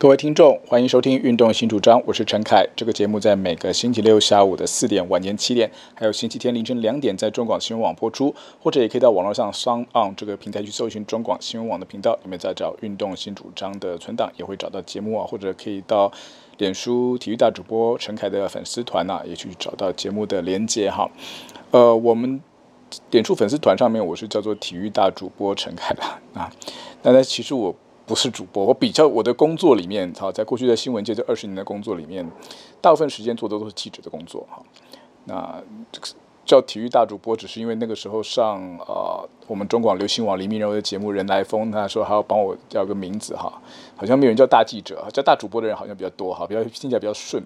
各位听众，欢迎收听《运动新主张》，我是陈凯。这个节目在每个星期六下午的四点、晚间七点，还有星期天凌晨两点，在中广新闻网播出，或者也可以到网络上 SoundOn 这个平台去搜寻中广新闻网的频道，里面再找《运动新主张》的存档，也会找到节目啊，或者可以到脸书体育大主播陈凯的粉丝团呐，也去找到节目的连接哈。呃，我们脸书粉丝团上面我是叫做体育大主播陈凯的啊，那那其实我。不是主播，我比较我的工作里面，哈，在过去在新闻界这二十年的工作里面，大部分时间做的都是记者的工作，哈。那这个叫体育大主播，只是因为那个时候上呃我们中广流行网黎明人物的节目人来疯，他说还要帮我叫个名字哈，好像没有人叫大记者，叫大主播的人好像比较多哈，比较听起来比较顺，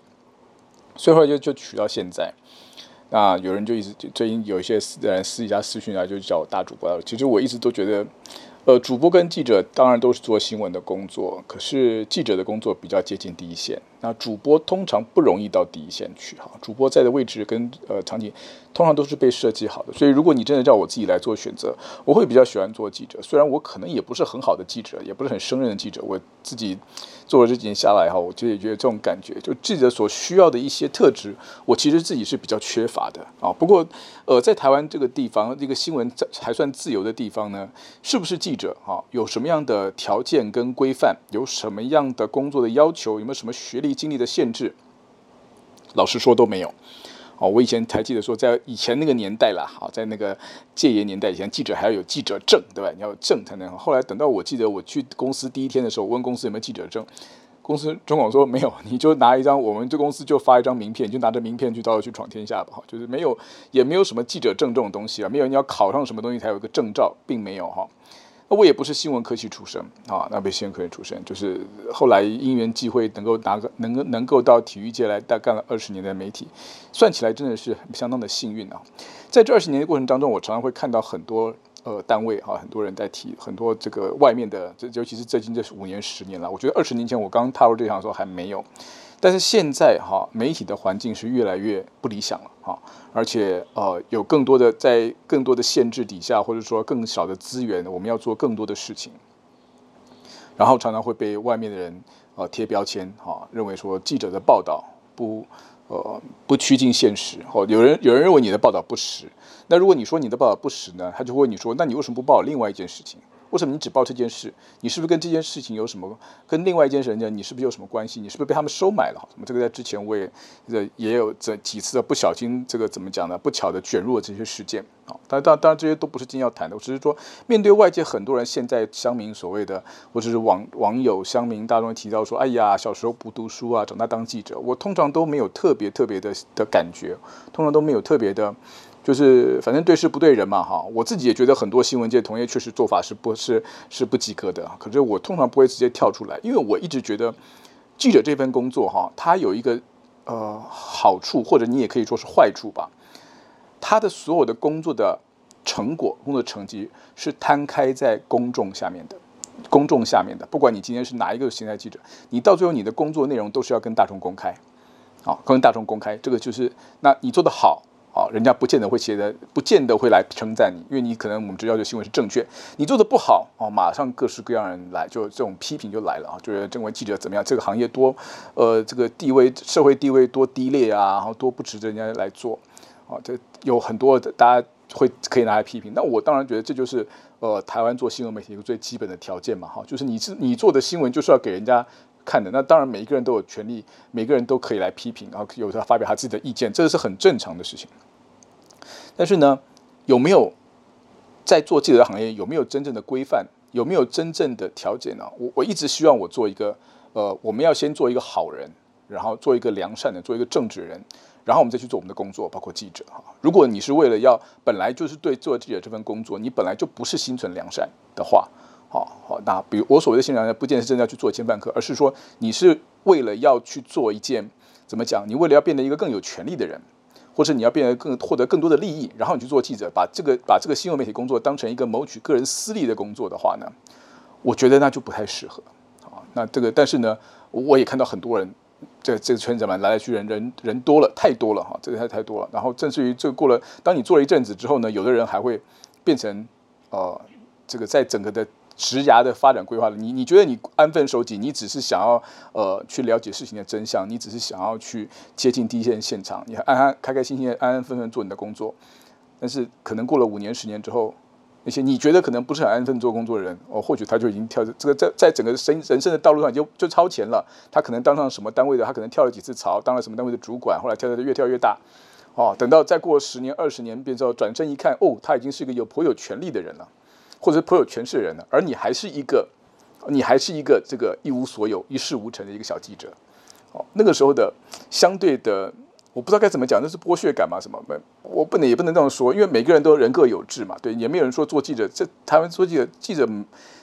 所以后来就就取到现在。那有人就一直最近有一些私人私底下私讯啊就叫我大主播，其实我一直都觉得。呃，主播跟记者当然都是做新闻的工作，可是记者的工作比较接近第一线。那主播通常不容易到第一线去哈，主播在的位置跟呃场景通常都是被设计好的。所以如果你真的叫我自己来做选择，我会比较喜欢做记者。虽然我可能也不是很好的记者，也不是很胜任的记者，我自己做了这几年下来哈，我就也觉得这种感觉，就记者所需要的一些特质，我其实自己是比较缺乏的啊。不过呃，在台湾这个地方，这个新闻在还算自由的地方呢，是不是记？者哈，有什么样的条件跟规范？有什么样的工作的要求？有没有什么学历、经历的限制？老实说都没有。哦，我以前还记得说，在以前那个年代啦，好，在那个戒严年代以前，记者还要有记者证，对吧？你要有证才能。后来等到我记得我去公司第一天的时候，问公司有没有记者证。公司中广说没有，你就拿一张，我们这公司就发一张名片，就拿着名片去到处去闯天下吧。哈，就是没有，也没有什么记者证这种东西啊，没有你要考上什么东西才有一个证照，并没有哈。我也不是新闻科系出身啊，那不是新闻科系出身，就是后来因缘际会能够拿个能够能够到体育界来大干了二十年的媒体，算起来真的是相当的幸运啊。在这二十年的过程当中，我常常会看到很多呃单位哈，很多人在提很多这个外面的，这尤其是最近这五年十年了，我觉得二十年前我刚踏入这行的时候还没有。但是现在哈，媒体的环境是越来越不理想了哈，而且呃，有更多的在更多的限制底下，或者说更少的资源，我们要做更多的事情，然后常常会被外面的人呃贴标签哈，认为说记者的报道不呃不趋近现实，或有人有人认为你的报道不实，那如果你说你的报道不实呢，他就问你说，那你为什么不报另外一件事情？为什么你只报这件事？你是不是跟这件事情有什么？跟另外一件事人家你是不是有什么关系？你是不是被他们收买了？什么这个在之前我也也有这几次的不小心这个怎么讲呢？不巧的卷入了这些事件啊。当然当然当然这些都不是今天要谈的。我只是说面对外界很多人现在乡民所谓的或者是网网友乡民大众提到说，哎呀小时候不读书啊，长大当记者，我通常都没有特别特别的的感觉，通常都没有特别的。就是反正对事不对人嘛哈，我自己也觉得很多新闻界同业确实做法是不是是不及格的，可是我通常不会直接跳出来，因为我一直觉得记者这份工作哈，它有一个呃好处，或者你也可以说是坏处吧，他的所有的工作的成果、工作成绩是摊开在公众下面的，公众下面的，不管你今天是哪一个形态记者，你到最后你的工作内容都是要跟大众公开，啊，跟大众公开，这个就是那你做得好。啊，人家不见得会写的，不见得会来称赞你，因为你可能我们知道这新闻是正确，你做的不好哦，马上各式各样人来，就这种批评就来了啊，就是认为记者怎么样，这个行业多，呃，这个地位社会地位多低劣啊，然后多不值得人家来做，啊，这有很多的大家会可以拿来批评，那我当然觉得这就是呃台湾做新闻媒体一个最基本的条件嘛，哈，就是你是你做的新闻就是要给人家。看的那当然，每一个人都有权利，每个人都可以来批评，然后有他发表他自己的意见，这是很正常的事情。但是呢，有没有在做记者的行业，有没有真正的规范，有没有真正的条件呢？我我一直希望我做一个，呃，我们要先做一个好人，然后做一个良善的，做一个正直人，然后我们再去做我们的工作，包括记者哈。如果你是为了要本来就是对做记者这份工作，你本来就不是心存良善的话。好好，那比如我所谓的心良善，不见得是真的要去做千万科，而是说你是为了要去做一件怎么讲？你为了要变得一个更有权力的人，或者你要变得更获得更多的利益，然后你去做记者，把这个把这个新闻媒体工作当成一个谋取个人私利的工作的话呢，我觉得那就不太适合。好，那这个但是呢，我也看到很多人这这个圈子嘛，来来去人人人多了，太多了哈，这个太太多了。然后甚至于这过了，当你做了一阵子之后呢，有的人还会变成呃这个在整个的。职涯的发展规划了。你你觉得你安分守己，你只是想要呃去了解事情的真相，你只是想要去接近第一线现场，你安安开开心心安安分分做你的工作。但是可能过了五年十年之后，那些你觉得可能不是很安分做工作的人，哦，或许他就已经跳这个在在整个生人生的道路上就就超前了。他可能当上什么单位的，他可能跳了几次槽，当了什么单位的主管，后来跳的越跳越大。哦，等到再过十年二十年，变之后转身一看，哦，他已经是一个有颇有权力的人了，或者颇有权势的人呢，而你还是一个，你还是一个这个一无所有、一事无成的一个小记者。哦，那个时候的相对的，我不知道该怎么讲，那是剥削感嘛？什么？我不能也不能这么说，因为每个人都人各有志嘛。对，也没有人说做记者，这台湾做记者，记者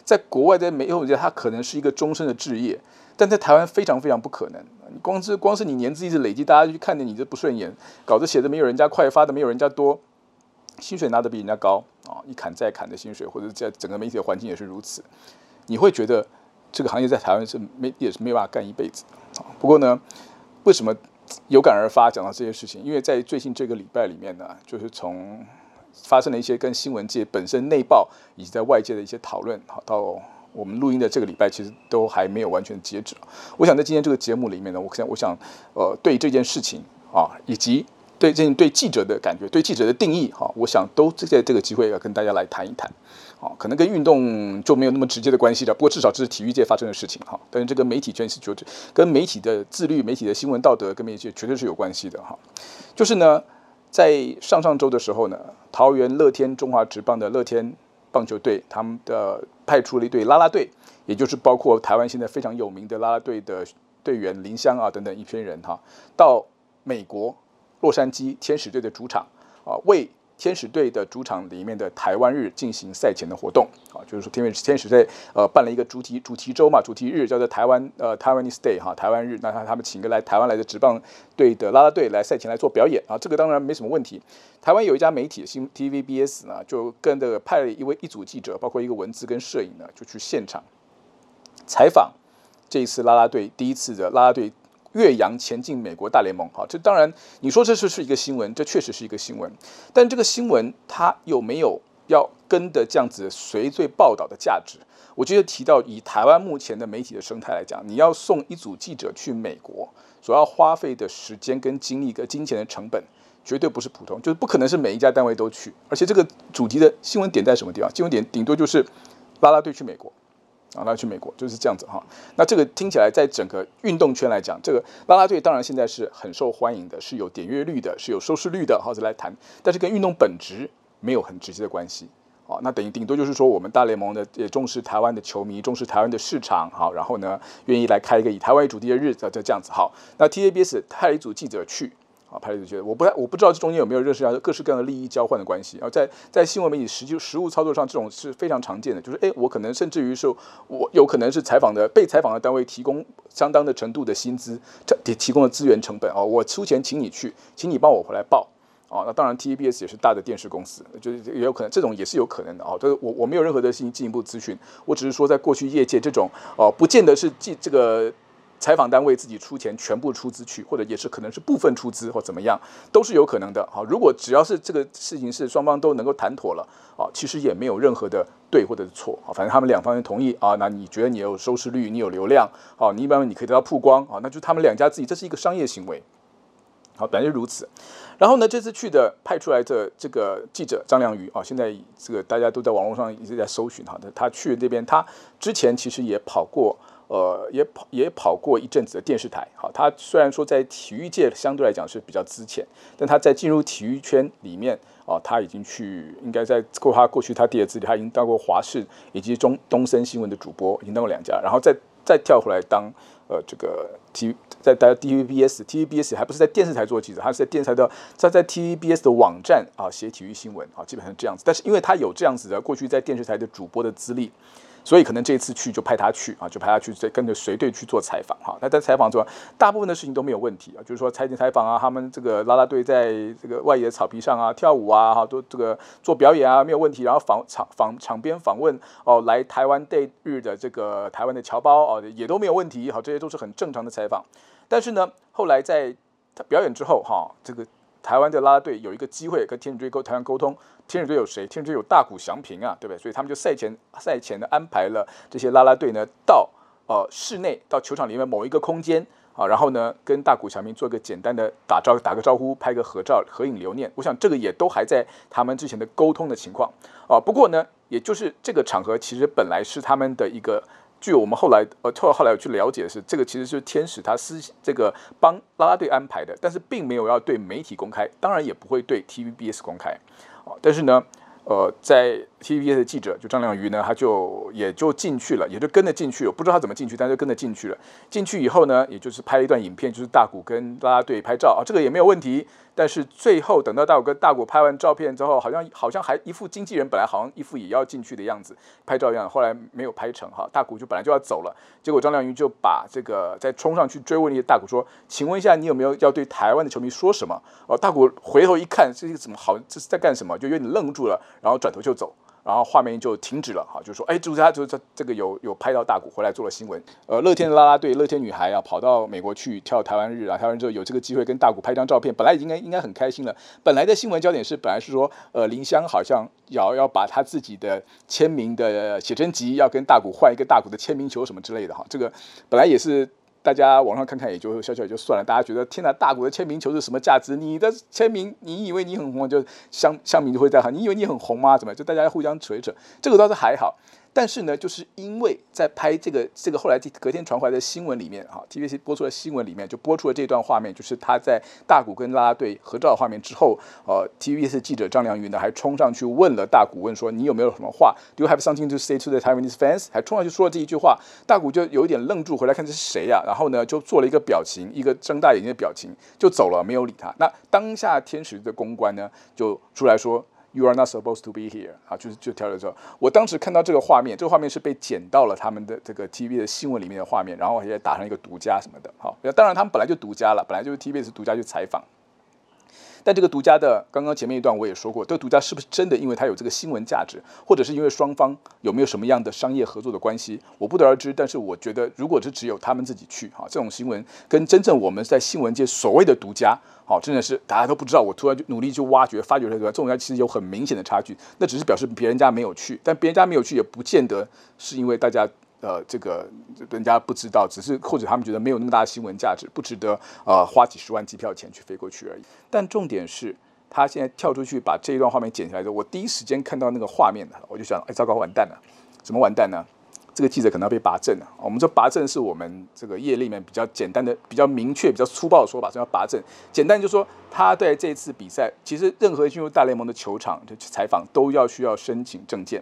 在国外在没有我觉得他可能是一个终身的志业。但在台湾非常非常不可能，光是光是你年资一直累积，大家就去看着你这不顺眼，稿子写的没有人家快，发的没有人家多，薪水拿的比人家高啊，一砍再砍的薪水，或者在整个媒体的环境也是如此，你会觉得这个行业在台湾是没也是没办法干一辈子啊。不过呢，为什么有感而发讲到这些事情？因为在最近这个礼拜里面呢，就是从发生了一些跟新闻界本身内爆，以及在外界的一些讨论，好到。我们录音的这个礼拜其实都还没有完全截止。我想在今天这个节目里面呢，我想我想呃对这件事情啊，以及对这对记者的感觉、对记者的定义哈，我想都借这个机会要跟大家来谈一谈。啊，可能跟运动就没有那么直接的关系了。不过至少这是体育界发生的事情哈。但是这个媒体圈是就跟媒体的自律、媒体的新闻道德跟媒体绝对是有关系的哈。就是呢，在上上周的时候呢，桃园乐天中华职棒的乐天。棒球队他们的派出了一队啦啦队，也就是包括台湾现在非常有名的啦啦队的队员林香啊等等一批人哈，到美国洛杉矶天使队的主场啊为。天使队的主场里面的台湾日进行赛前的活动啊，就是说天使天使队呃办了一个主题主题周嘛，主题日叫做台湾呃台湾 Day 哈台湾日，那他他们请个来台湾来的职棒队的啦啦队来赛前来做表演啊，这个当然没什么问题。台湾有一家媒体新 TVBS 呢，就跟这个派了一位一组记者，包括一个文字跟摄影呢，就去现场采访这一次啦啦队第一次的啦啦队。岳阳前进美国大联盟，哈，这当然你说这是是一个新闻，这确实是一个新闻，但这个新闻它有没有要跟的这样子随罪报道的价值？我觉得提到以台湾目前的媒体的生态来讲，你要送一组记者去美国，所要花费的时间跟精力跟金钱的成本，绝对不是普通，就是不可能是每一家单位都去，而且这个主题的新闻点在什么地方？新闻点顶多就是啦啦队去美国。啊，那去美国就是这样子哈。那这个听起来，在整个运动圈来讲，这个啦啦队当然现在是很受欢迎的，是有点阅率的，是有收视率的，好，再来谈。但是跟运动本质没有很直接的关系。哦，那等于顶多就是说，我们大联盟的也重视台湾的球迷，重视台湾的市场，好，然后呢，愿意来开一个以台湾为主题的日子，就这样子。好，那 TABS 派了一组记者去。啊，派了就觉得我不太我不知道这中间有没有认识到各式各样的利益交换的关系。然后在在新闻媒体实际实务操作上，这种是非常常见的。就是哎，我可能甚至于是我有可能是采访的被采访的单位提供相当的程度的薪资，这提供的资源成本啊，我出钱请你去，请你帮我回来报啊。那当然，TVBS 也是大的电视公司，就是也有可能这种也是有可能的啊。就是我我没有任何的进进一步咨询，我只是说在过去业界这种哦，不见得是记这个。采访单位自己出钱全部出资去，或者也是可能是部分出资或怎么样，都是有可能的。好，如果只要是这个事情是双方都能够谈妥了，啊，其实也没有任何的对或者是错。啊，反正他们两方人同意啊，那你觉得你有收视率，你有流量，啊，你一般你可以得到曝光，啊，那就他们两家自己，这是一个商业行为。好，本来就如此。然后呢，这次去的派出来的这个记者张良瑜啊，现在这个大家都在网络上一直在搜寻哈，他去那边，他之前其实也跑过。呃，也跑也跑过一阵子的电视台，好，他虽然说在体育界相对来讲是比较资浅，但他在进入体育圈里面，啊，他已经去，应该在过他过去他第二次，他已经当过华视以及中东森新闻的主播，已经当过两家，然后再再跳回来当呃这个 T 在在 TVBS，TVBS 还不是在电视台做记者，他是在电视台的在在 TVBS 的网站啊写体育新闻啊，基本上这样子，但是因为他有这样子的过去在电视台的主播的资历。所以可能这次去就派他去啊，就派他去这跟着随队去做采访哈。那在采访中，大部分的事情都没有问题啊，就是说采访采访啊，他们这个啦啦队在这个外野的草皮上啊跳舞啊，哈，都这个做表演啊没有问题。然后访场访场边访问哦，来台湾 Day 日的这个台湾的侨胞哦，也都没有问题，好，这些都是很正常的采访。但是呢，后来在他表演之后哈，这个台湾的啦啦队有一个机会跟天使队沟台湾沟通，天使队有谁？天使队有大谷翔平啊，对不对？所以他们就赛前赛前呢安排了这些啦啦队呢到呃室内到球场里面某一个空间啊，然后呢跟大谷翔平做个简单的打招打个招呼，拍个合照合影留念。我想这个也都还在他们之前的沟通的情况啊。不过呢，也就是这个场合其实本来是他们的一个。据我们后来呃后来有去了解是，这个其实是天使他私这个帮啦啦队安排的，但是并没有要对媒体公开，当然也不会对 TVBS 公开，哦，但是呢，呃，在 TVBS 的记者就张良瑜呢，他就也就进去了，也就跟着进去了，不知道他怎么进去，但是跟着进去了。进去以后呢，也就是拍了一段影片，就是大谷跟啦啦队拍照啊，这个也没有问题。但是最后等到大谷跟大谷拍完照片之后，好像好像还一副经纪人本来好像一副也要进去的样子拍照一样，后来没有拍成哈。大谷就本来就要走了，结果张靓颖就把这个再冲上去追问那些大谷说：“请问一下，你有没有要对台湾的球迷说什么？”哦，大谷回头一看，这个怎么好？这是在干什么？就有点愣住了，然后转头就走。然后画面就停止了，哈，就说，哎，就是他，就这这个有有拍到大谷回来做了新闻，呃，乐天的啦啦队，乐天女孩啊，跑到美国去跳台湾日啊，跳完之后有这个机会跟大谷拍张照片，本来应该应该很开心了。本来的新闻焦点是，本来是说，呃，林香好像要要把他自己的签名的写真集要跟大谷换一个大谷的签名球什么之类的，哈，这个本来也是。大家网上看看也就笑笑也就算了。大家觉得天哪，大谷的签名球是什么价值？你的签名，你以为你很红，就乡乡民就会在喊，你以为你很红吗？怎么？就大家互相扯一扯，这个倒是还好。但是呢，就是因为在拍这个这个后来隔天传回来的新闻里面，哈，TVC 播出的新闻里面就播出了这段画面，就是他在大谷跟啦啦队合照的画面之后，呃，TVS 记者张良云呢还冲上去问了大谷，问说你有没有什么话？Do you have something to say to the Taiwanese fans？还冲上去说了这一句话，大谷就有一点愣住，回来看这是谁呀？然后呢就做了一个表情，一个睁大眼睛的表情，就走了，没有理他。那当下天使的公关呢就出来说。You are not supposed to be here 啊，就是就跳了之后，我当时看到这个画面，这个画面是被剪到了他们的这个 TV 的新闻里面的画面，然后也打上一个独家什么的，好，当然他们本来就独家了，本来就是 TV 是独家去采访。但这个独家的，刚刚前面一段我也说过，这个独家是不是真的？因为它有这个新闻价值，或者是因为双方有没有什么样的商业合作的关系，我不得而知。但是我觉得，如果是只有他们自己去，哈，这种新闻跟真正我们在新闻界所谓的独家，好，真的是大家都不知道。我突然就努力去挖掘、发掘这个，这种家其实有很明显的差距。那只是表示别人家没有去，但别人家没有去，也不见得是因为大家。呃，这个人家不知道，只是或者他们觉得没有那么大的新闻价值，不值得呃花几十万机票钱去飞过去而已。但重点是，他现在跳出去把这一段画面剪下来之后，我第一时间看到那个画面的，我就想，哎，糟糕，完蛋了！怎么完蛋呢？这个记者可能要被拔证了。我们说拔证是我们这个业里面比较简单的、比较明确、比较粗暴的说法，叫拔证。简单就是说，他在这次比赛，其实任何进入大联盟的球场就去采访，都要需要申请证件。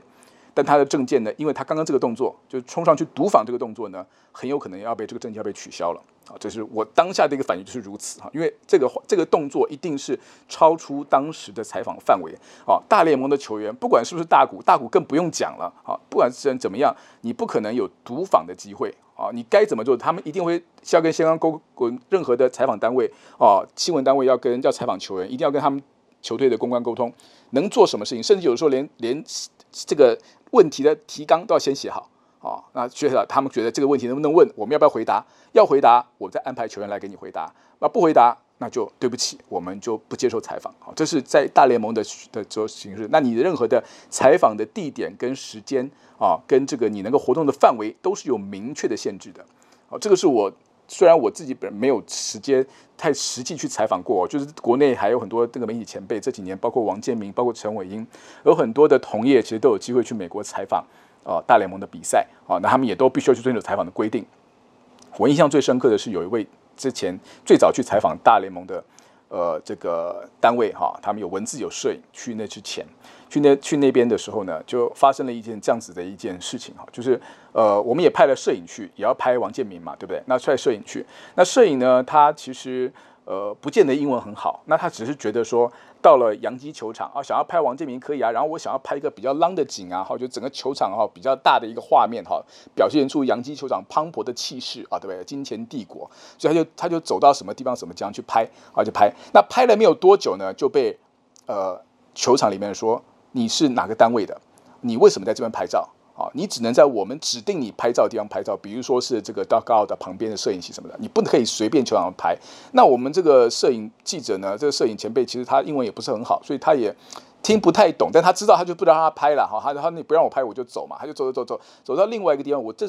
但他的证件呢？因为他刚刚这个动作，就冲上去独访这个动作呢，很有可能要被这个证件要被取消了啊！这是我当下的一个反应，就是如此哈。因为这个这个动作一定是超出当时的采访范围啊！大联盟的球员，不管是不是大谷，大谷更不用讲了啊！不管是怎么样，你不可能有独访的机会啊！你该怎么做？他们一定会要跟相关沟任何的采访单位啊、新闻单位要跟要采访球员，一定要跟他们球队的公关沟通，能做什么事情，甚至有时候连连这个。问题的提纲都要先写好啊，那学者他们觉得这个问题能不能问，我们要不要回答？要回答，我再安排球员来给你回答。那不回答，那就对不起，我们就不接受采访。好，这是在大联盟的的这种形式。那你的任何的采访的地点跟时间啊，跟这个你能够活动的范围都是有明确的限制的。好，这个是我。虽然我自己本人没有时间太实际去采访过，就是国内还有很多这个媒体前辈，这几年包括王建民、包括陈伟英，有很多的同业其实都有机会去美国采访、呃、大联盟的比赛啊，那他们也都必须要去遵守采访的规定。我印象最深刻的是有一位之前最早去采访大联盟的呃这个单位哈，他们有文字有摄影，去那之前。去那去那边的时候呢，就发生了一件这样子的一件事情哈，就是呃，我们也派了摄影去，也要拍王建民嘛，对不对？那派摄影去，那摄影呢，他其实呃不见得英文很好，那他只是觉得说到了洋基球场啊，想要拍王建民可以啊，然后我想要拍一个比较浪的景啊，哈，就整个球场哈比较大的一个画面哈，表现出洋基球场磅礴的气势啊，对不对？金钱帝国，所以他就他就走到什么地方什么地方去拍啊，就拍。那拍了没有多久呢，就被呃球场里面说。你是哪个单位的？你为什么在这边拍照？啊，你只能在我们指定你拍照的地方拍照，比如说是这个到高的旁边的摄影机什么的，你不能可以随便球场拍。那我们这个摄影记者呢，这个摄影前辈其实他英文也不是很好，所以他也听不太懂，但他知道他就不让他拍了哈，他他你不让我拍我就走嘛，他就走走走走走到另外一个地方，我这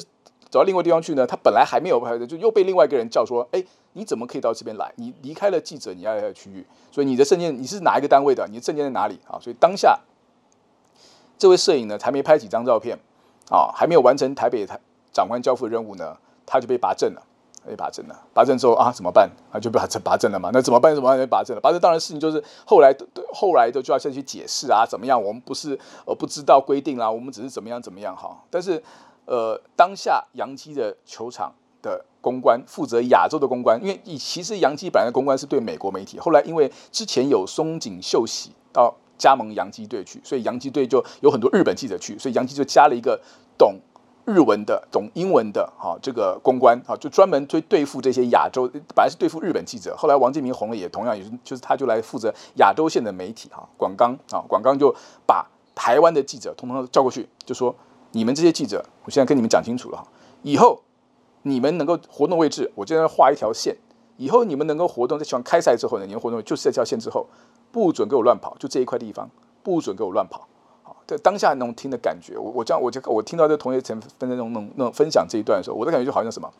走到另外一个地方去呢，他本来还没有拍的，就又被另外一个人叫说，哎，你怎么可以到这边来？你离开了记者你要的区域，所以你的证件你是哪一个单位的？你的证件在哪里啊？所以当下这位摄影呢，还没拍几张照片。啊、哦，还没有完成台北台长官交付的任务呢，他就被拔证了，被拔证了。拔证之后啊，怎么办？啊，就被拔拔证了嘛。那怎么办？怎么办？被拔证了。拔证当然事情就是后来，后来的就要先去解释啊，怎么样？我们不是呃不知道规定啦，我们只是怎么样怎么样哈。但是呃，当下洋基的球场的公关负责亚洲的公关，因为以其实洋基本来的公关是对美国媒体，后来因为之前有松井秀喜到。加盟洋基队去，所以洋基队就有很多日本记者去，所以洋基就加了一个懂日文的、懂英文的，哈，这个公关，哈，就专门对对付这些亚洲，本来是对付日本记者，后来王建民红了，也同样也是，就是他就来负责亚洲线的媒体，哈，广冈，啊，广冈就把台湾的记者通通叫过去，就说你们这些记者，我现在跟你们讲清楚了，哈，以后你们能够活动位置，我就在画一条线，以后你们能够活动，在喜欢开赛之后呢，你们活动就是在这条线之后。不准给我乱跑，就这一块地方，不准给我乱跑。好，在当下那种听的感觉，我我这样，我就我听到这同学曾分那种那种那种分享这一段的时候，我的感觉就好像什么。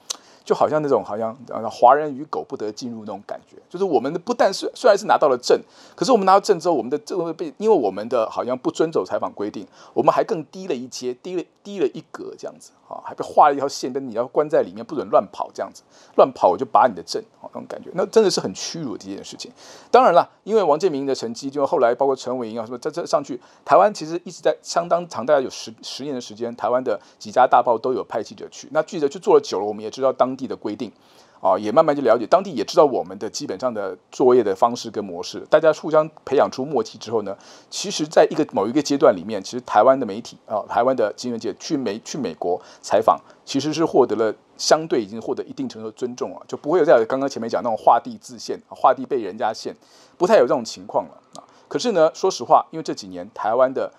就好像那种好像华人与狗不得进入那种感觉，就是我们的不但是虽然是拿到了证，可是我们拿到证之后，我们的这个被因为我们的好像不遵守采访规定，我们还更低了一阶，低了低了一格这样子啊，还被画了一条线，跟你要关在里面，不准乱跑这样子，乱跑我就拔你的证，啊，那种感觉，那真的是很屈辱的一件事情。当然了，因为王建民的成绩，就后来包括陈伟英啊什么在这上去，台湾其实一直在相当长，大概有十十年的时间，台湾的几家大报都有派记者去，那记者去做了久了，我们也知道当地。地的规定，啊，也慢慢就了解，当地也知道我们的基本上的作业的方式跟模式，大家互相培养出默契之后呢，其实在一个某一个阶段里面，其实台湾的媒体啊，台湾的新闻界去美去美国采访，其实是获得了相对已经获得一定程度的尊重啊，就不会有在刚刚前面讲那种画地自限，画地被人家限，不太有这种情况了啊。可是呢，说实话，因为这几年台湾的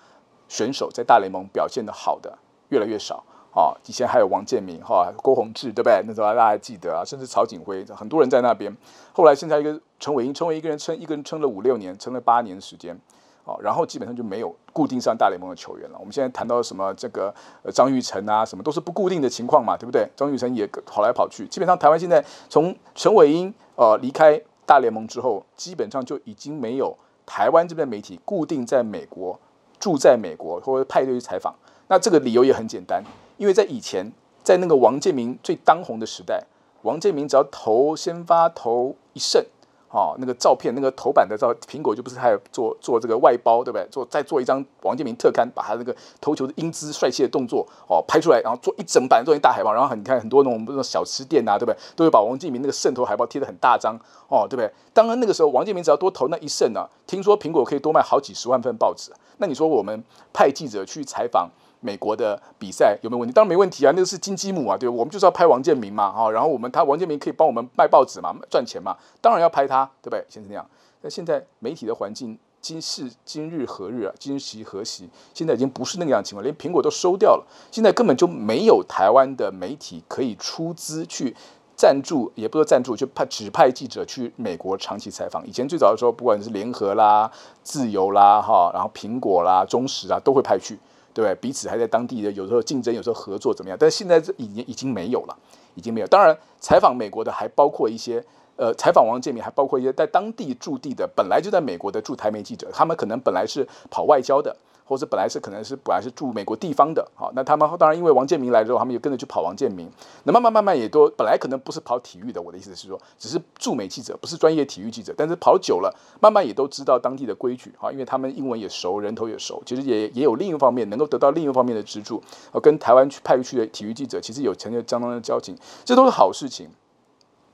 选手在大联盟表现的好的越来越少。啊，以前还有王建民哈，郭宏志，对不对？那时候大家还记得啊，甚至曹锦辉，很多人在那边。后来现在一个陈伟英，陈伟一个人撑，一个人撑了五六年，撑了八年时间，哦，然后基本上就没有固定上大联盟的球员了。我们现在谈到什么这个呃张玉成啊，什么都是不固定的情况嘛，对不对？张玉成也跑来跑去，基本上台湾现在从陈伟英呃离开大联盟之后，基本上就已经没有台湾这边媒体固定在美国住在美国或者派队去采访。那这个理由也很简单。因为在以前，在那个王建民最当红的时代，王建民只要投先发投一胜，哦，那个照片，那个头版的照，苹果就不是还有做做这个外包，对不对？做再做一张王建民特刊，把他那个投球的英姿帅气的动作哦拍出来，然后做一整版做一大海报，然后很你看很多那种那种小吃店啊，对不对？都会把王建民那个胜投海报贴得很大张，哦，对不对？当然那个时候王建民只要多投那一胜呢，听说苹果可以多卖好几十万份报纸。那你说我们派记者去采访？美国的比赛有没有问题？当然没问题啊，那个是金鸡母啊，对，我们就是要拍王建民嘛，哈，然后我们他王建民可以帮我们卖报纸嘛，赚钱嘛，当然要拍他，对不对？先是那样。那现在媒体的环境，今世今日何日啊？今夕何夕？现在已经不是那个样的情况，连苹果都收掉了，现在根本就没有台湾的媒体可以出资去赞助，也不说赞助，就派指派记者去美国长期采访。以前最早的时候，不管是联合啦、自由啦，哈，然后苹果啦、中时啊，都会派去。对？彼此还在当地的有时候竞争，有时候合作怎么样？但是现在这已经已经没有了，已经没有。当然，采访美国的还包括一些，呃，采访王建民还包括一些在当地驻地的，本来就在美国的驻台媒记者，他们可能本来是跑外交的。或者本来是可能是本来是住美国地方的，好，那他们当然因为王建民来之后，他们也跟着去跑王建民。那慢慢慢慢也都本来可能不是跑体育的，我的意思是说，只是驻美记者，不是专业体育记者，但是跑久了，慢慢也都知道当地的规矩，哈，因为他们英文也熟，人头也熟，其实也也有另一方面能够得到另一方面的资助，跟台湾去派去的体育记者其实有成相当的交情，这都是好事情。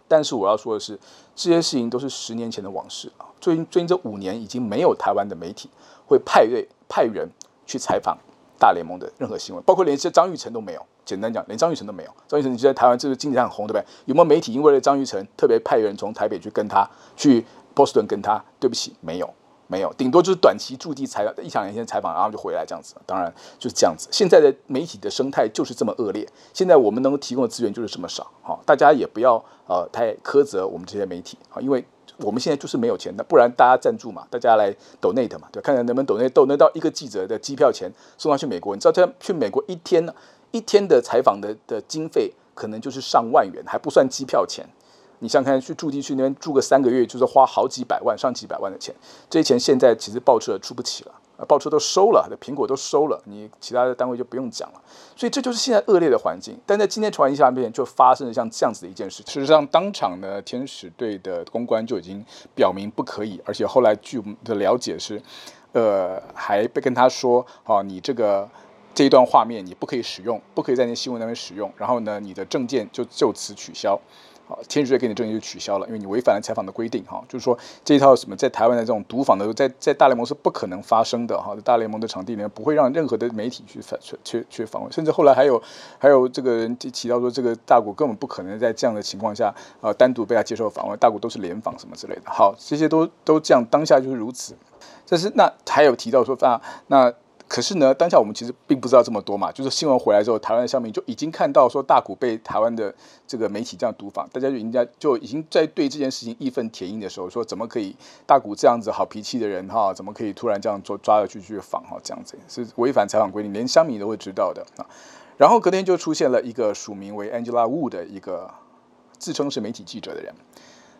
但是我要说的是，这些事情都是十年前的往事啊，最近最近这五年已经没有台湾的媒体会派队。派人去采访大联盟的任何新闻，包括连这张玉成都没有。简单讲，连张玉成都没有。张玉成你在台湾这个经济上很红，对不对？有没有媒体因为了张玉成特别派人从台北去跟他去波士顿跟他？对不起，没有。没有，顶多就是短期驻地采访一两天采访，然后就回来这样子。当然就是这样子。现在的媒体的生态就是这么恶劣，现在我们能够提供的资源就是这么少。哈，大家也不要呃太苛责我们这些媒体啊，因为我们现在就是没有钱的，不然大家赞助嘛，大家来 donate 嘛，对，看看能不能 donate donate 到一个记者的机票钱送他去美国。你知道他去美国一天呢，一天的采访的的经费可能就是上万元，还不算机票钱。你想看去驻地去那边住个三个月，就是花好几百万、上几百万的钱。这些钱现在其实报社出不起了，报社都收了，苹果都收了，你其他的单位就不用讲了。所以这就是现在恶劣的环境。但在今天传一下面，就发生了像这样子的一件事。事实上，当场呢，天使队的公关就已经表明不可以，而且后来据我们的了解是，呃，还被跟他说，哦，你这个这一段画面你不可以使用，不可以在那新闻那边使用。然后呢，你的证件就就此取消。好，天使队给你证件就取消了，因为你违反了采访的规定。哈，就是说这一套什么在台湾的这种读访的，在在大联盟是不可能发生的。哈，大联盟的场地里面不会让任何的媒体去访去去去访问，甚至后来还有还有这个人提到说，这个大谷根本不可能在这样的情况下，呃，单独被他接受访问，大谷都是联访什么之类的。好，这些都都这样，当下就是如此。但是那还有提到说啊，那。可是呢，当下我们其实并不知道这么多嘛。就是新闻回来之后，台湾的乡民就已经看到说大谷被台湾的这个媒体这样读访，大家就人家就已经在对这件事情义愤填膺的时候，说怎么可以大谷这样子好脾气的人哈，怎么可以突然这样做抓了去去访哈，这样子是违反采访规定，连乡民都会知道的啊。然后隔天就出现了一个署名为 Angela Wu 的一个自称是媒体记者的人，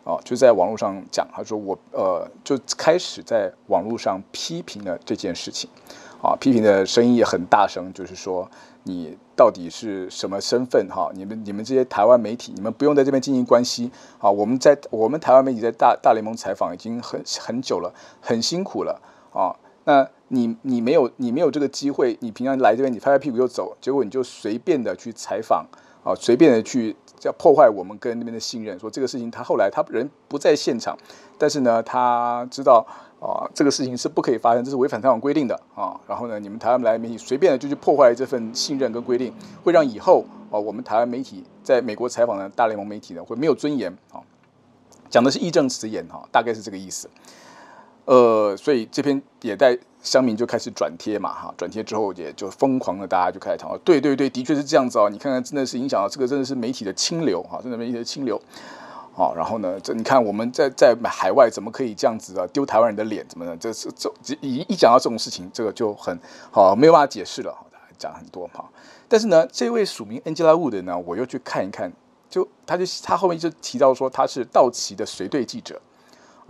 哦，就在网络上讲，他说我呃就开始在网络上批评了这件事情。啊，批评的声音也很大声，就是说你到底是什么身份？哈，你们你们这些台湾媒体，你们不用在这边经营关系。啊，我们在我们台湾媒体在大大联盟采访已经很很久了，很辛苦了。啊，那你你没有你没有这个机会，你平常来这边你拍拍屁股就走，结果你就随便的去采访，啊，随便的去叫破坏我们跟那边的信任。说这个事情他后来他人不在现场，但是呢，他知道。啊，这个事情是不可以发生，这是违反采访规定的啊。然后呢，你们台湾来媒体随便的就去破坏这份信任跟规定，会让以后啊，我们台湾媒体在美国采访的大联盟媒体呢，会没有尊严啊。讲的是义正辞严哈，大概是这个意思。呃，所以这篇也在乡民就开始转贴嘛哈，转贴之后也就疯狂的大家就开始讨论，对对对，的确是这样子哦。你看看，真的是影响到这个，真的是媒体的清流哈，真的媒体的清流。好，然后呢，这你看我们在在海外怎么可以这样子啊？丢台湾人的脸怎么的？这是这一一讲到这种事情，这个就很好没有办法解释了。讲很多哈，但是呢，这位署名 Angela Wu 的呢，我又去看一看，就他就他后面就提到说他是道奇的随队记者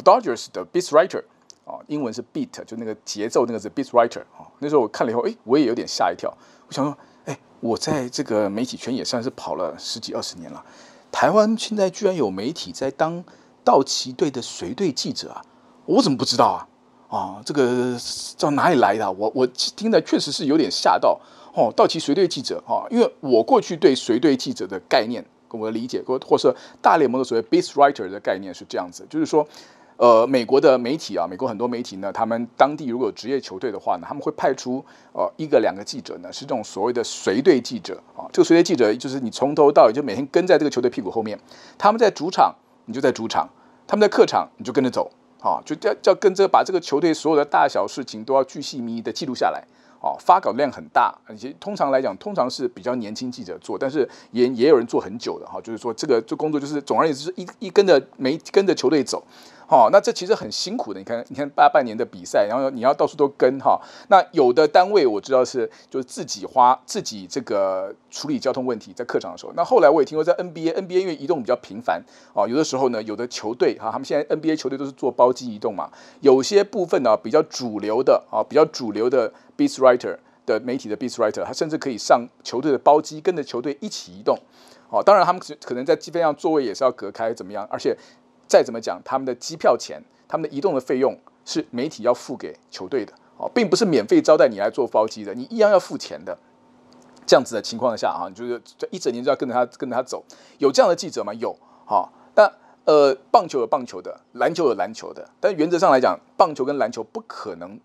，Dodgers 的 beat writer 啊，英文是 beat，就那个节奏那个字 beat writer 啊。那时候我看了以后，哎，我也有点吓一跳，我想说，哎，我在这个媒体圈也算是跑了十几二十年了。台湾现在居然有媒体在当道奇队的随队记者啊！我怎么不知道啊？啊，这个叫哪里来的？我我听的确实是有点吓到哦。道奇随队记者哈，因为我过去对随队记者的概念跟我的理解，或或是大联盟的所谓 beat writer 的概念是这样子，就是说。呃，美国的媒体啊，美国很多媒体呢，他们当地如果有职业球队的话呢，他们会派出呃一个两个记者呢，是这种所谓的随队记者啊。这个随队记者就是你从头到尾就每天跟在这个球队屁股后面，他们在主场你就在主场，他们在客场你就跟着走啊，就叫叫跟着把这个球队所有的大小事情都要巨细靡遗的记录下来。哦，发稿量很大，而且通常来讲，通常是比较年轻记者做，但是也也有人做很久的哈。就是说，这个这工作就是总而言之，是一一跟着没跟着球队走，哦，那这其实很辛苦的。你看，你看大半年的比赛，然后你要到处都跟哈。那有的单位我知道是就是自己花自己这个处理交通问题，在客场的时候。那后来我也听说，在 NBA，NBA 因为移动比较频繁啊，有的时候呢，有的球队哈，他们现在 NBA 球队都是做包机移动嘛，有些部分呢比较主流的啊，比较主流的。beat writer 的媒体的 beat writer，他甚至可以上球队的包机，跟着球队一起移动。哦，当然他们可能在机飞上座位也是要隔开，怎么样？而且再怎么讲，他们的机票钱、他们的移动的费用是媒体要付给球队的。哦，并不是免费招待你来做包机的，你一样要付钱的。这样子的情况下啊，你就是这一整年就要跟着他跟着他走。有这样的记者吗？有。好、哦，那呃，棒球有棒球的，篮球有篮球的，但原则上来讲，棒球跟篮球不可能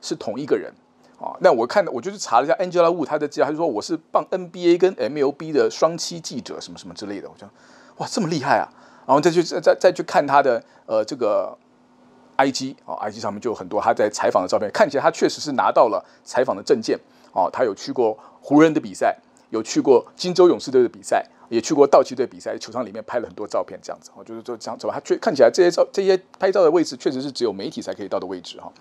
是同一个人。啊，那我看，我就去查了一下 Angela Wu 他的记者，他就说我是帮 NBA 跟 MLB 的双栖记者，什么什么之类的。我说哇，这么厉害啊！然后再去再再再去看他的呃这个 IG 啊，IG 上面就有很多他在采访的照片，看起来他确实是拿到了采访的证件哦，他有去过湖人的比赛，有去过金州勇士队的比赛，也去过道奇队比赛，球场里面拍了很多照片，这样子我，就是说这样子吧，他确看起来这些照这些拍照的位置确实是只有媒体才可以到的位置哈。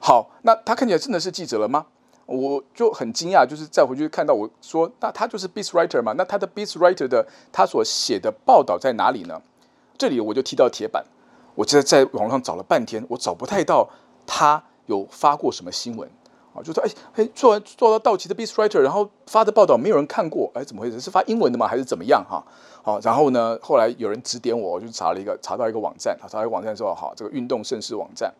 好，那他看起来真的是记者了吗？我就很惊讶，就是再回去看到我说，那他就是 beat writer 嘛？那他的 beat writer 的他所写的报道在哪里呢？这里我就踢到铁板。我记得在网上找了半天，我找不太到他有发过什么新闻啊，就说哎哎，做完做到道奇的 beat writer，然后发的报道没有人看过，哎，怎么回事？是发英文的吗？还是怎么样？哈，好，然后呢，后来有人指点我，我就查了一个，查到一个网站，查到一个网站之后，好，这个运动盛世网站，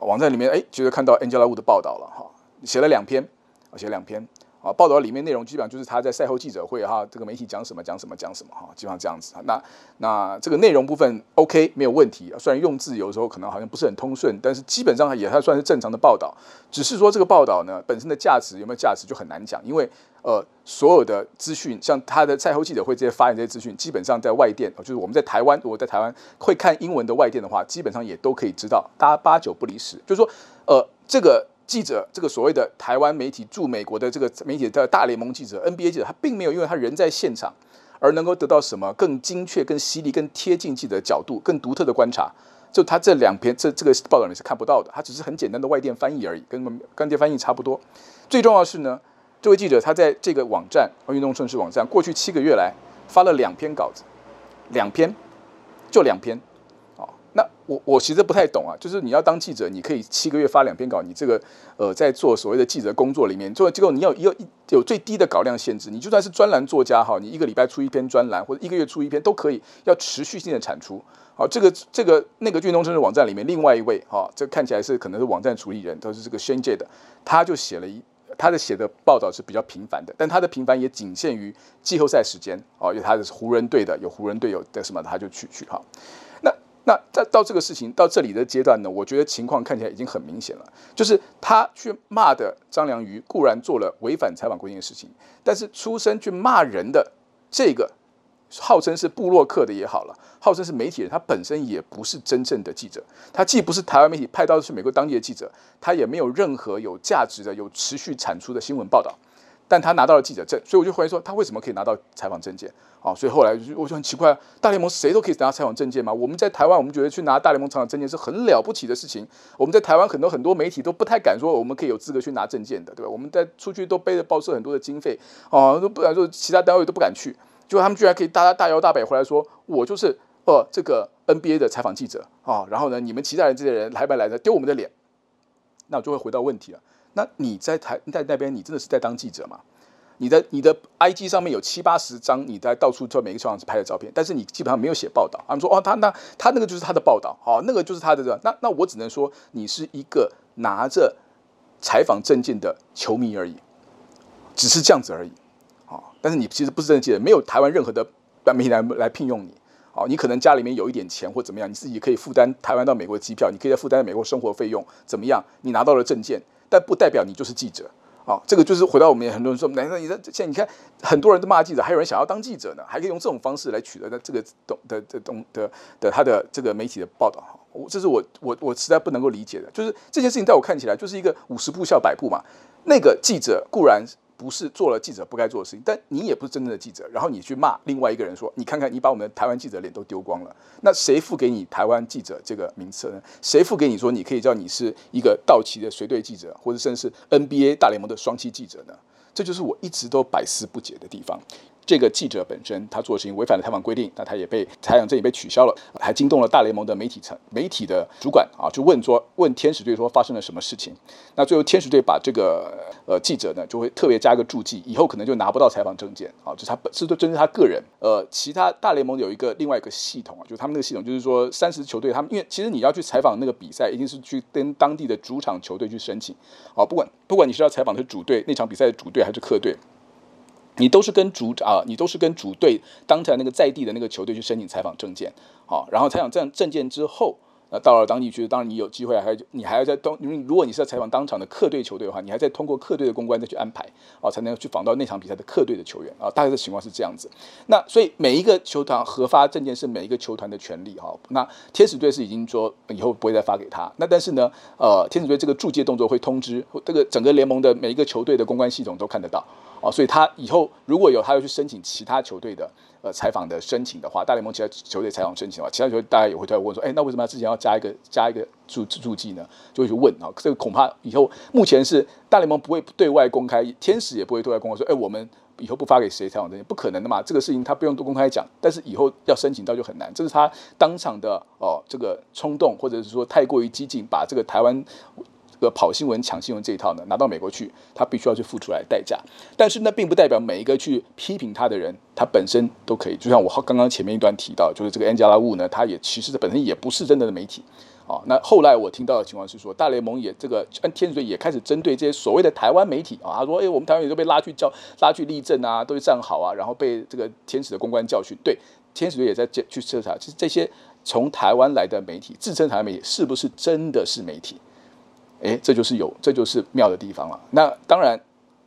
网站里面哎，就是看到 Angela Wu 的报道了，哈，写了两篇，写两篇。啊，报道里面内容基本上就是他在赛后记者会哈，这个媒体讲什么讲什么讲什么哈，基本上这样子。那那这个内容部分 OK 没有问题，虽然用字有时候可能好像不是很通顺，但是基本上也还算是正常的报道。只是说这个报道呢本身的价值有没有价值就很难讲，因为呃所有的资讯像他的赛后记者会这些发言这些资讯，基本上在外电就是我们在台湾，如果在台湾会看英文的外电的话，基本上也都可以知道，大家八九不离十。就是说呃这个。记者这个所谓的台湾媒体驻美国的这个媒体的大联盟记者 NBA 记者，他并没有因为他人在现场而能够得到什么更精确、更犀利、更贴近记者角度、更独特的观察。就他这两篇这这个报道你是看不到的，他只是很简单的外电翻译而已，跟跟干电翻译差不多。最重要的是呢，这位记者他在这个网站运动盛世网站过去七个月来发了两篇稿子，两篇就两篇。那我我其实不太懂啊，就是你要当记者，你可以七个月发两篇稿，你这个呃在做所谓的记者工作里面，做结果你要有有最低的稿量限制，你就算是专栏作家哈，你一个礼拜出一篇专栏或者一个月出一篇都可以，要持续性的产出。好，这个这个那个运动盛世网站里面另外一位哈，这看起来是可能是网站主理人，都是这个 Shane Jett 的，他就写了一他的写的报道是比较频繁的，但他的频繁也仅限于季后赛时间哦，因为他是湖人队的，有湖人队友的什么他就去去哈。那那在到这个事情到这里的阶段呢，我觉得情况看起来已经很明显了，就是他去骂的张良瑜固然做了违反采访规定的事情，但是出声去骂人的这个号称是部落客的也好了，号称是媒体人，他本身也不是真正的记者，他既不是台湾媒体派到去美国当地的记者，他也没有任何有价值的、有持续产出的新闻报道。但他拿到了记者证，所以我就怀疑说他为什么可以拿到采访证件啊？所以后来我就很奇怪，大联盟谁都可以拿采访证件吗？我们在台湾，我们觉得去拿大联盟采访证件是很了不起的事情。我们在台湾很多很多媒体都不太敢说我们可以有资格去拿证件的，对吧？我们在出去都背着报社很多的经费啊，都不敢说，其他单位都不敢去。就他们居然可以大大摇大摆回来说，我就是呃这个 NBA 的采访记者啊。然后呢，你们其他人这些人来不来的丢我们的脸？那我就会回到问题了。那你在台在那边，你真的是在当记者吗？你的你的 IG 上面有七八十张你在到处在每个球场拍的照片，但是你基本上没有写报道。他们说哦，他那他那个就是他的报道，好，那个就是他的。那那我只能说，你是一个拿着采访证件的球迷而已，只是这样子而已，好。但是你其实不是真的记者，没有台湾任何的媒体来来聘用你，好，你可能家里面有一点钱或怎么样，你自己可以负担台湾到美国的机票，你可以在负担美国生活费用，怎么样？你拿到了证件，但不代表你就是记者。啊、哦，这个就是回到我们很多人说，难道你在现在你看很多人都骂记者，还有人想要当记者呢，还可以用这种方式来取得的这个东的的东的的他的这个媒体的报道哈，我这是我我我实在不能够理解的，就是这件事情在我看起来就是一个五十步笑百步嘛，那个记者固然。不是做了记者不该做的事情，但你也不是真正的记者，然后你去骂另外一个人说，你看看你把我们的台湾记者脸都丢光了，那谁付给你台湾记者这个名次呢？谁付给你说你可以叫你是一个道奇的随队记者，或者甚至是 NBA 大联盟的双栖记者呢？这就是我一直都百思不解的地方。这个记者本身，他做的事情违反了采访规定，那他也被采访证也被取消了，还惊动了大联盟的媒体层、媒体的主管啊，就问说，问天使队说发生了什么事情？那最后天使队把这个呃记者呢，就会特别加一个注记，以后可能就拿不到采访证件啊，这他本是都针对他个人。呃，其他大联盟有一个另外一个系统啊，就他们那个系统就是说，三十球队他们因为其实你要去采访那个比赛，一定是去跟当地的主场球队去申请啊，不管不管你是要采访的是主队那场比赛的主队还是客队。你都是跟主啊，你都是跟主队当前那个在地的那个球队去申请采访证件，好，然后采访这样证件之后，那到了当地去，当然你有机会还你还要再当，如果你是要采访当场的客队球队的话，你还在通过客队的公关再去安排啊，才能去访到那场比赛的客队的球员啊。大概的情况是这样子。那所以每一个球团核发证件是每一个球团的权利哈。那天使队是已经说以后不会再发给他。那但是呢，呃，天使队这个注记动作会通知这个整个联盟的每一个球队的公关系统都看得到啊。所以他以后如果有他要去申请其他球队的。呃，采访的申请的话，大联盟其他球队采访申请的话，其他球队大家也会在问说，哎，那为什么他之前要加一个加一个注注记呢？就会去问啊。这个恐怕以后目前是大联盟不会对外公开，天使也不会对外公开说，哎，我们以后不发给谁采访证件，不可能的嘛。这个事情他不用多公开讲，但是以后要申请到就很难。这是他当场的哦，这个冲动，或者是说太过于激进，把这个台湾。个跑新闻抢新闻这一套呢，拿到美国去，他必须要去付出来代价。但是呢，并不代表每一个去批评他的人，他本身都可以。就像我刚刚前面一段提到，就是这个 Angela Wu 呢，他也其实本身也不是真的的媒体啊。那后来我听到的情况是说，大联盟也这个天使队也开始针对这些所谓的台湾媒体啊，他说：“哎，我们台湾也都被拉去叫拉去立正啊，都是站好啊，然后被这个天使的公关教训。”对，天使队也在去彻查，其实这些从台湾来的媒体，自称台湾媒体，是不是真的是媒体？哎，这就是有，这就是妙的地方了。那当然，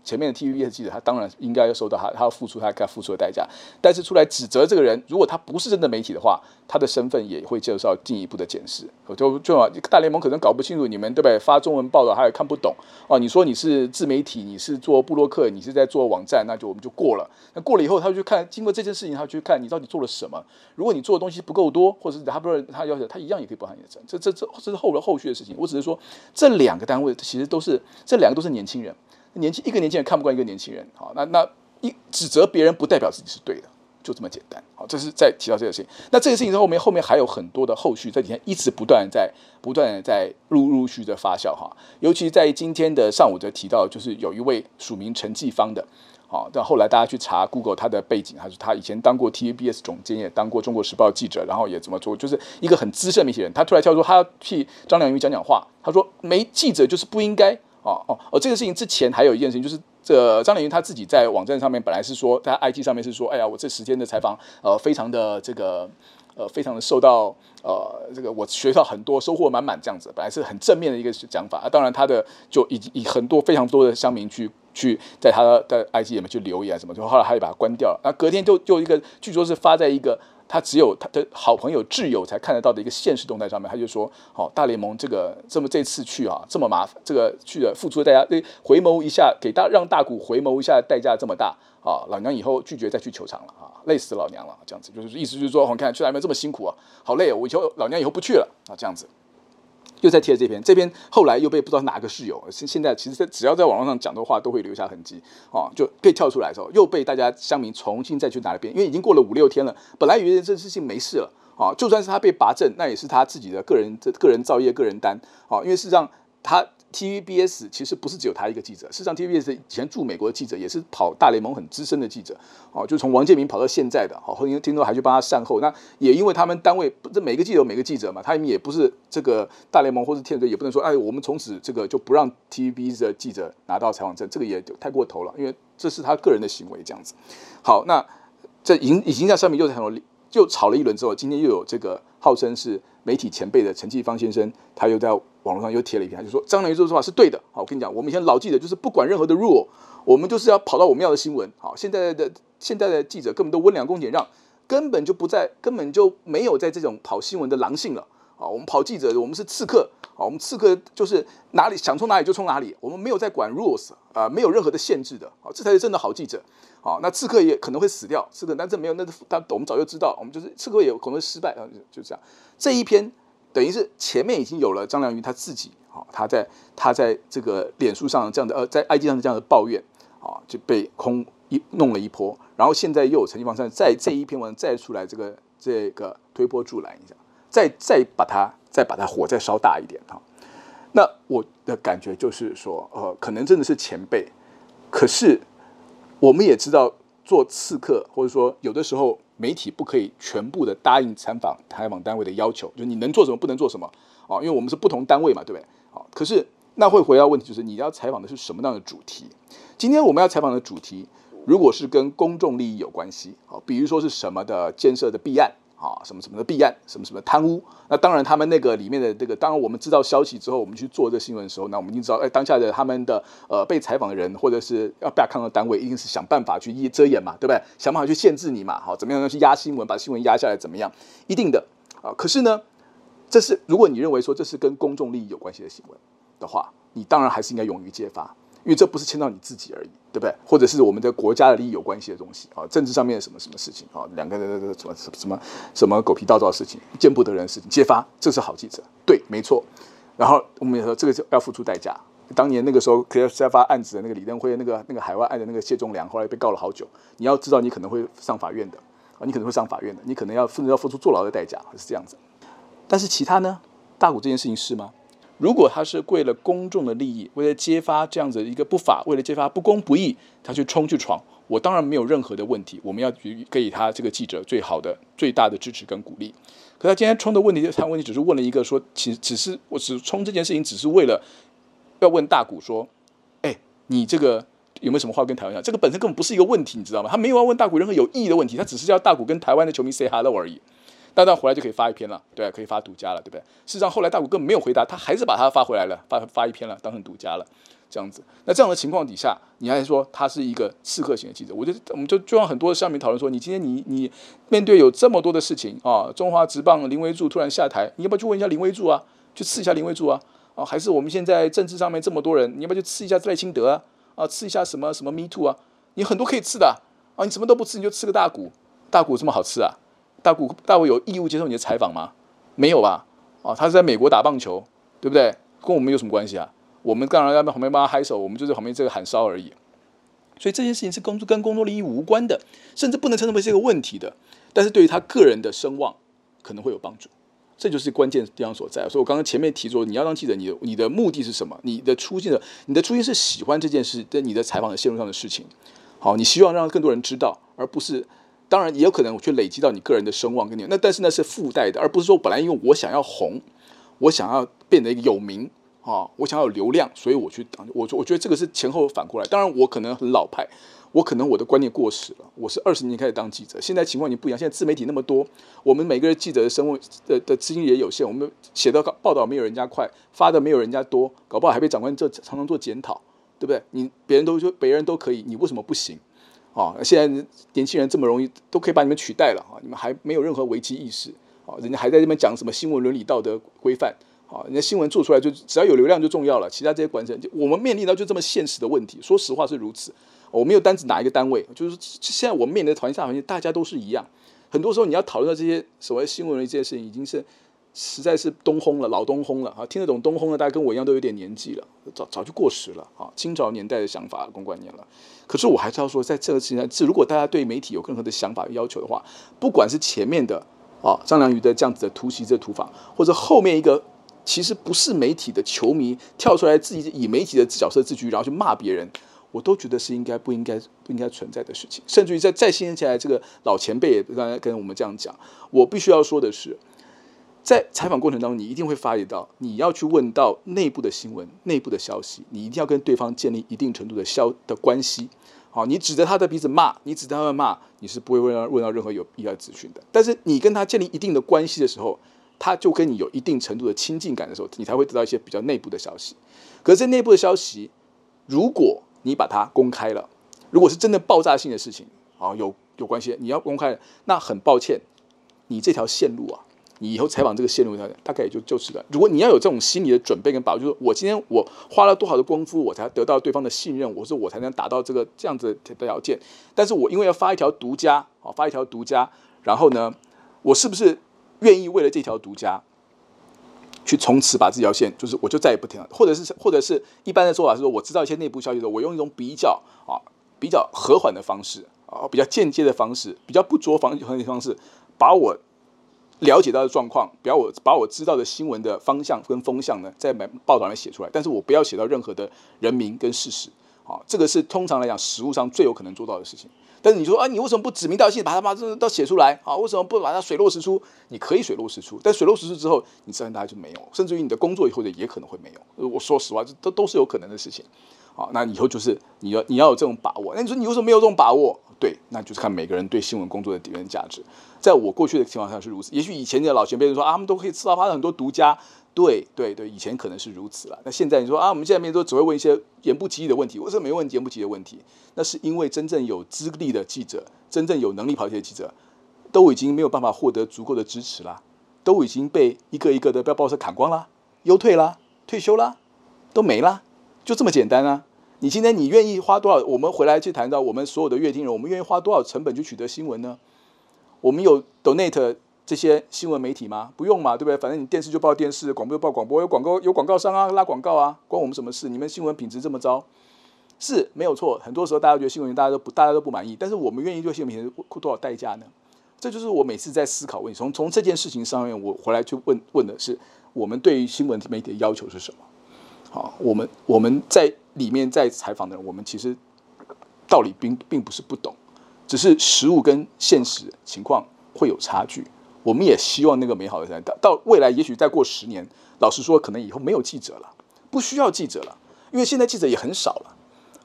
前面的 TVBS 记者他当然应该要受到他，他要付出他该付出的代价。但是出来指责这个人，如果他不是真的媒体的话，他的身份也会接受进一步的检视。就就大联盟可能搞不清楚你们对不对？发中文报道他也看不懂哦。你说你是自媒体，你是做布洛克，你是在做网站，那就我们就过了。那过了以后，他就去看，经过这件事情，他去看你到底做了什么。如果你做的东西不够多，或者是他不是他要求，他一样也可以报函验证。这这这这是后了后续的事情。我只是说，这两个单位其实都是这两个都是年轻人。年轻一个年轻人看不惯一个年轻人，好，那那一指责别人不代表自己是对的，就这么简单，好，这是在提到这个事情。那这个事情后面后面还有很多的后续，这几天一直不断在不断在陆陆续的发酵哈。尤其在今天的上午则提到，就是有一位署名陈继芳的，好，但后来大家去查 Google 他的背景，他说他以前当过 TVBS 总监，也当过中国时报记者，然后也怎么做，就是一个很资深的媒体人。他突然跳出，他要替张良云讲讲话，他说没记者就是不应该。哦哦哦！这个事情之前还有一件事情，就是这张连云他自己在网站上面本来是说，在 IG 上面是说，哎呀，我这十天的采访，呃，非常的这个，呃，非常的受到，呃，这个我学到很多，收获满满这样子，本来是很正面的一个讲法。当然他的就以以很多非常多的乡民去去在他的 IG 里面去留言什么，就后来他就把它关掉了。那隔天就就一个，据说是发在一个。他只有他的好朋友挚友才看得到的一个现实动态上面，他就说：“好，大联盟这个这么这次去啊，这么麻烦，这个去的付出的代价，回眸一下，给大让大谷回眸一下，代价这么大啊，老娘以后拒绝再去球场了啊，累死老娘了，这样子就是意思就是说，我看去大联盟这么辛苦啊，好累，哦我以后老娘以后不去了啊，这样子。”又再贴了这篇，这篇后来又被不知道哪个室友，现现在其实只要在网络上讲的话，都会留下痕迹哦，就被跳出来的时候，又被大家乡民重新再去拿了遍，因为已经过了五六天了，本来以为这事情没事了啊，就算是他被拔证，那也是他自己的个人这个人造业、个人单啊，因为事实上他。TVBS 其实不是只有他一个记者，事实上 TVBS 以前驻美国的记者也是跑大联盟很资深的记者，哦，就从王建民跑到现在的，好，后听说还去帮他善后。那也因为他们单位不，这每个记者有每个记者嘛，他们也不是这个大联盟或是天使队，也不能说，哎，我们从此这个就不让 TVBS 的记者拿到采访证，这个也太过头了，因为这是他个人的行为，这样子。好，那这已经已经在上面又在很多，就吵了一轮之后，今天又有这个号称是媒体前辈的陈继芳先生，他又在。网络上又贴了一篇，他就说张良云说的话是对的。好，我跟你讲，我们以前老记者就是不管任何的 rule，我们就是要跑到我们要的新闻。好，现在的现在的记者根本都温良恭俭让，根本就不在，根本就没有在这种跑新闻的狼性了。啊，我们跑记者，我们是刺客。啊，我们刺客就是哪里想冲哪里就冲哪里，我们没有在管 rules 啊，没有任何的限制的。好，这才是真的好记者。好，那刺客也可能会死掉，刺客但这没有，那他我们早就知道，我们就是刺客也有可能会失败啊，就这样。这一篇。等于是前面已经有了张良云他自己，啊，他在他在这个脸书上这样的呃，在 IG 上的这样的抱怨，啊，就被空一弄了一波，然后现在又有陈继芳在在这一篇文再出来这个这个推波助澜一下，再再把它再把它火再烧大一点哈，那我的感觉就是说，呃，可能真的是前辈，可是我们也知道做刺客或者说有的时候。媒体不可以全部的答应采访采访单位的要求，就你能做什么不能做什么啊？因为我们是不同单位嘛，对不对？好，可是那会回到问题，就是你要采访的是什么样的主题？今天我们要采访的主题，如果是跟公众利益有关系，好，比如说是什么的建设的弊案，啊，什么什么的弊案，什么什么贪污。那当然，他们那个里面的这个，当然我们知道消息之后，我们去做这新闻的时候，那我们一定知道，哎，当下的他们的呃被采访的人，或者是要被看到单位，一定是想办法去遮掩嘛，对不对？想办法去限制你嘛，好，怎么样要去压新闻，把新闻压下来，怎么样？一定的啊。可是呢，这是如果你认为说这是跟公众利益有关系的新闻的话，你当然还是应该勇于揭发。因为这不是牵到你自己而已，对不对？或者是我们的国家的利益有关系的东西啊，政治上面什么什么事情啊，两个人的什么什么什么狗屁倒灶的事情，见不得人的事情，揭发，这是好记者，对，没错。然后我们也说这个就要付出代价。当年那个时候，可以揭发案子的那个李登辉，那个那个海外案的那个谢忠良，后来被告了好久。你要知道，你可能会上法院的啊，你可能会上法院的，你可能要甚至要付出坐牢的代价，是这样子。但是其他呢？大股这件事情是吗？如果他是为了公众的利益，为了揭发这样子一个不法，为了揭发不公不义，他去冲去闯，我当然没有任何的问题。我们要给予他这个记者最好的、最大的支持跟鼓励。可他今天冲的问题，他问题只是问了一个说，其实只是我只冲这件事情，只是为了要问大谷说，哎，你这个有没有什么话跟台湾讲？这个本身根本不是一个问题，你知道吗？他没有要问大谷任何有意义的问题，他只是要大谷跟台湾的球迷 say hello 而已。但到回来就可以发一篇了，对，可以发独家了，对不对？事实上，后来大谷根本没有回答，他还是把他发回来了，发发一篇了，当成独家了，这样子。那这样的情况底下，你还说他是一个刺客型的记者？我觉得我们就就让很多上面讨论说，你今天你你面对有这么多的事情啊，中华职棒林威柱突然下台，你要不要去问一下林威柱啊？去刺一下林威柱啊？啊，还是我们现在政治上面这么多人，你要不要去刺一下赖清德啊？啊，刺一下什么什么 Me Too 啊？你很多可以刺的啊，你什么都不刺，你就刺个大谷，大谷这么好刺啊？大谷大谷有义务接受你的采访吗？没有吧？啊，他是在美国打棒球，对不对？跟我们有什么关系啊？我们当然在旁边帮他嗨手，我们就在旁边这个喊烧而已。所以这件事情是工作跟工作利益无关的，甚至不能称之为是一个问题的。但是对于他个人的声望可能会有帮助，这就是关键地方所在。所以我刚刚前面提说，你要当记者，你的你的目的是什么？你的初心的，你的初心是喜欢这件事，跟你的采访的线路上的事情。好，你希望让更多人知道，而不是。当然也有可能我去累积到你个人的声望跟你那，但是那是附带的，而不是说本来因为我想要红，我想要变得有名啊，我想要有流量，所以我去。我我觉得这个是前后反过来。当然我可能很老派，我可能我的观念过时了。我是二十年开始当记者，现在情况已经不一样。现在自媒体那么多，我们每个人记者的声望的的资金也有限，我们写的报道没有人家快，发的没有人家多，搞不好还被长官这常常做检讨，对不对？你别人都说别人都可以，你为什么不行？啊，现在年轻人这么容易都可以把你们取代了啊！你们还没有任何危机意识啊！人家还在这边讲什么新闻伦理道德规范啊？人家新闻做出来就只要有流量就重要了，其他这些管制，我们面临到就这么现实的问题。说实话是如此，我没有单指哪一个单位，就是现在我们面临的环境环境，大家都是一样。很多时候你要讨论到这些所谓新闻伦理这些事情，已经是。实在是东轰了，老东轰了啊！听得懂东轰的，大家跟我一样都有点年纪了，早早就过时了啊！清朝年代的想法、公观念了。可是我还是要说，在这个时间，如果大家对媒体有任何的想法、要求的话，不管是前面的啊张良余的这样子的突袭、这土法，或者后面一个其实不是媒体的球迷跳出来自己以媒体的角色自居，然后去骂别人，我都觉得是应该不应该不应该存在的事情。甚至于在在新起来这个老前辈也刚才跟我们这样讲，我必须要说的是。在采访过程当中，你一定会发觉到，你要去问到内部的新闻、内部的消息，你一定要跟对方建立一定程度的消的关系。好，你指着他的鼻子骂，你指着他的骂，你是不会问到问到任何有必要资讯的。但是你跟他建立一定的关系的时候，他就跟你有一定程度的亲近感的时候，你才会得到一些比较内部的消息。可是内部的消息，如果你把它公开了，如果是真的爆炸性的事情，啊，有有关系，你要公开，那很抱歉，你这条线路啊。你以后采访这个线路，大概也就就是了。如果你要有这种心理的准备跟把握，就是我今天我花了多少的功夫，我才得到对方的信任，我说我才能达到这个这样子的条件。但是我因为要发一条独家，啊，发一条独家，然后呢，我是不是愿意为了这条独家，去从此把这条线，就是我就再也不听了，或者是或者是一般的说法是说，我知道一些内部消息的时候，我用一种比较啊比较和缓的方式啊，比较间接的方式，比较不着防的方式，把我。了解到的状况，不要我把我知道的新闻的方向跟风向呢，在报道上写出来，但是我不要写到任何的人名跟事实，啊，这个是通常来讲实务上最有可能做到的事情。但是你说啊，你为什么不指名道姓把它把这都写出来啊？为什么不把它水落石出？你可以水落石出，但水落石出之后，你自然大家就没有，甚至于你的工作以后也可能会没有。我说实话，这都都是有可能的事情。好，那以后就是你要你要有这种把握。那你说你为什么没有这种把握？对，那就是看每个人对新闻工作的底蕴价值。在我过去的情况下是如此，也许以前的老前辈说啊，他们都可以吃到发生很多独家。对对对，以前可能是如此了。那现在你说啊，我们现在面都只会问一些言不及义的问题，为什么没问言不及义的问题？那是因为真正有资历的记者，真正有能力跑题的记者，都已经没有办法获得足够的支持了，都已经被一个一个的被报社砍光了，优退了，退休了，都没了，就这么简单啊！你今天你愿意花多少？我们回来去谈到我们所有的阅听人，我们愿意花多少成本去取得新闻呢？我们有 donate。这些新闻媒体吗？不用嘛，对不对？反正你电视就报电视，广播就报广播，有广告有广告商啊，拉广告啊，关我们什么事？你们新闻品质这么糟，是没有错。很多时候大家觉得新闻大家都不大家都不满意，但是我们愿意对新闻品质付多少代价呢？这就是我每次在思考问题。从从这件事情上面，我回来去问问的是，我们对于新闻媒体的要求是什么？好，我们我们在里面在采访的人，我们其实道理并并不是不懂，只是实物跟现实情况会有差距。我们也希望那个美好的时代到到未来，也许再过十年，老实说，可能以后没有记者了，不需要记者了，因为现在记者也很少了。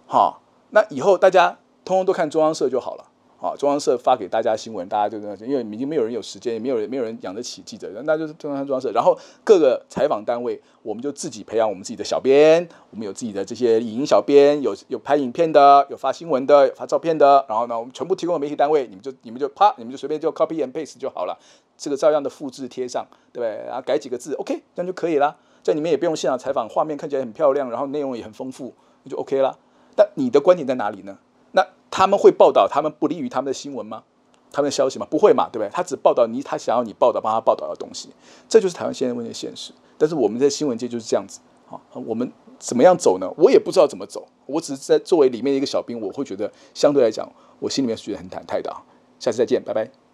好，那以后大家通通都看中央社就好了。好，中央社发给大家新闻，大家就那因为已经没有人有时间，也没有人没有人养得起记者，那就是中央中央社。然后各个采访单位，我们就自己培养我们自己的小编，我们有自己的这些影音小编，有有拍影片的，有发新闻的，有发照片的。然后呢，我们全部提供给媒体单位，你们就你们就啪，你们就随便就 copy and paste 就好了。这个照样的复制贴上，对不对？然后改几个字，OK，这样就可以了。这样你们也不用现场采访，画面看起来很漂亮，然后内容也很丰富，那就 OK 了。但你的观点在哪里呢？那他们会报道他们不利于他们的新闻吗？他们的消息吗？不会嘛，对不对？他只报道你他想要你报道帮他报道的东西，这就是台湾现在问题的现实。但是我们在新闻界就是这样子啊，我们怎么样走呢？我也不知道怎么走，我只是在作为里面一个小兵，我会觉得相对来讲，我心里面是觉得很忐忑的啊。下次再见，拜拜。